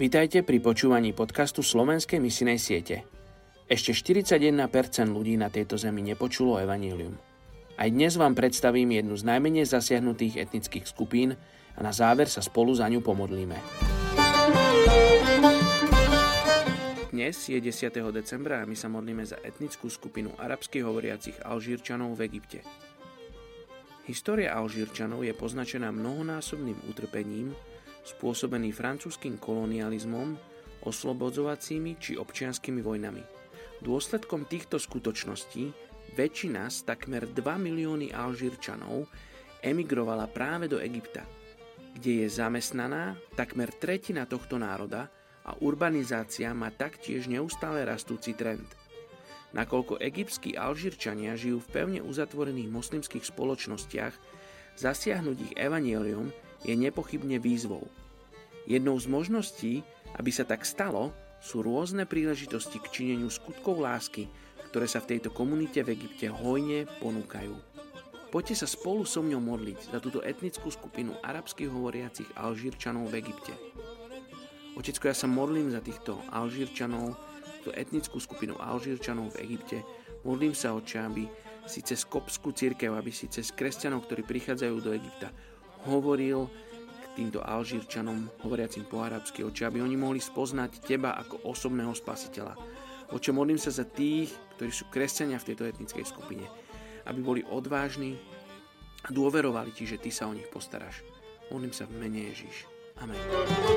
Vítajte pri počúvaní podcastu Slovenskej misinej siete. Ešte 41% ľudí na tejto zemi nepočulo evanílium. Aj dnes vám predstavím jednu z najmenej zasiahnutých etnických skupín a na záver sa spolu za ňu pomodlíme. Dnes je 10. decembra a my sa modlíme za etnickú skupinu arabských hovoriacich Alžírčanov v Egypte. História Alžírčanov je poznačená mnohonásobným utrpením, spôsobený francúzským kolonializmom, oslobodzovacími či občianskými vojnami. Dôsledkom týchto skutočností väčšina z takmer 2 milióny Alžírčanov emigrovala práve do Egypta, kde je zamestnaná takmer tretina tohto národa a urbanizácia má taktiež neustále rastúci trend – Nakoľko egyptskí Alžírčania žijú v pevne uzatvorených moslimských spoločnostiach, zasiahnuť ich evanielium je nepochybne výzvou. Jednou z možností, aby sa tak stalo, sú rôzne príležitosti k čineniu skutkov lásky, ktoré sa v tejto komunite v Egypte hojne ponúkajú. Poďte sa spolu so mňou modliť za túto etnickú skupinu arabských hovoriacich Alžírčanov v Egypte. Otecko, ja sa modlím za týchto Alžírčanov, tú etnickú skupinu Alžírčanov v Egypte. Modlím sa, oče, aby si cez kopskú církev, aby si cez kresťanov, ktorí prichádzajú do Egypta, hovoril k týmto Alžírčanom, hovoriacim po arabsky, oče, aby oni mohli spoznať teba ako osobného spasiteľa. Oče, modlím sa za tých, ktorí sú kresťania v tejto etnickej skupine, aby boli odvážni a dôverovali ti, že ty sa o nich postaráš. Modlím sa v mene Ježíš. Amen.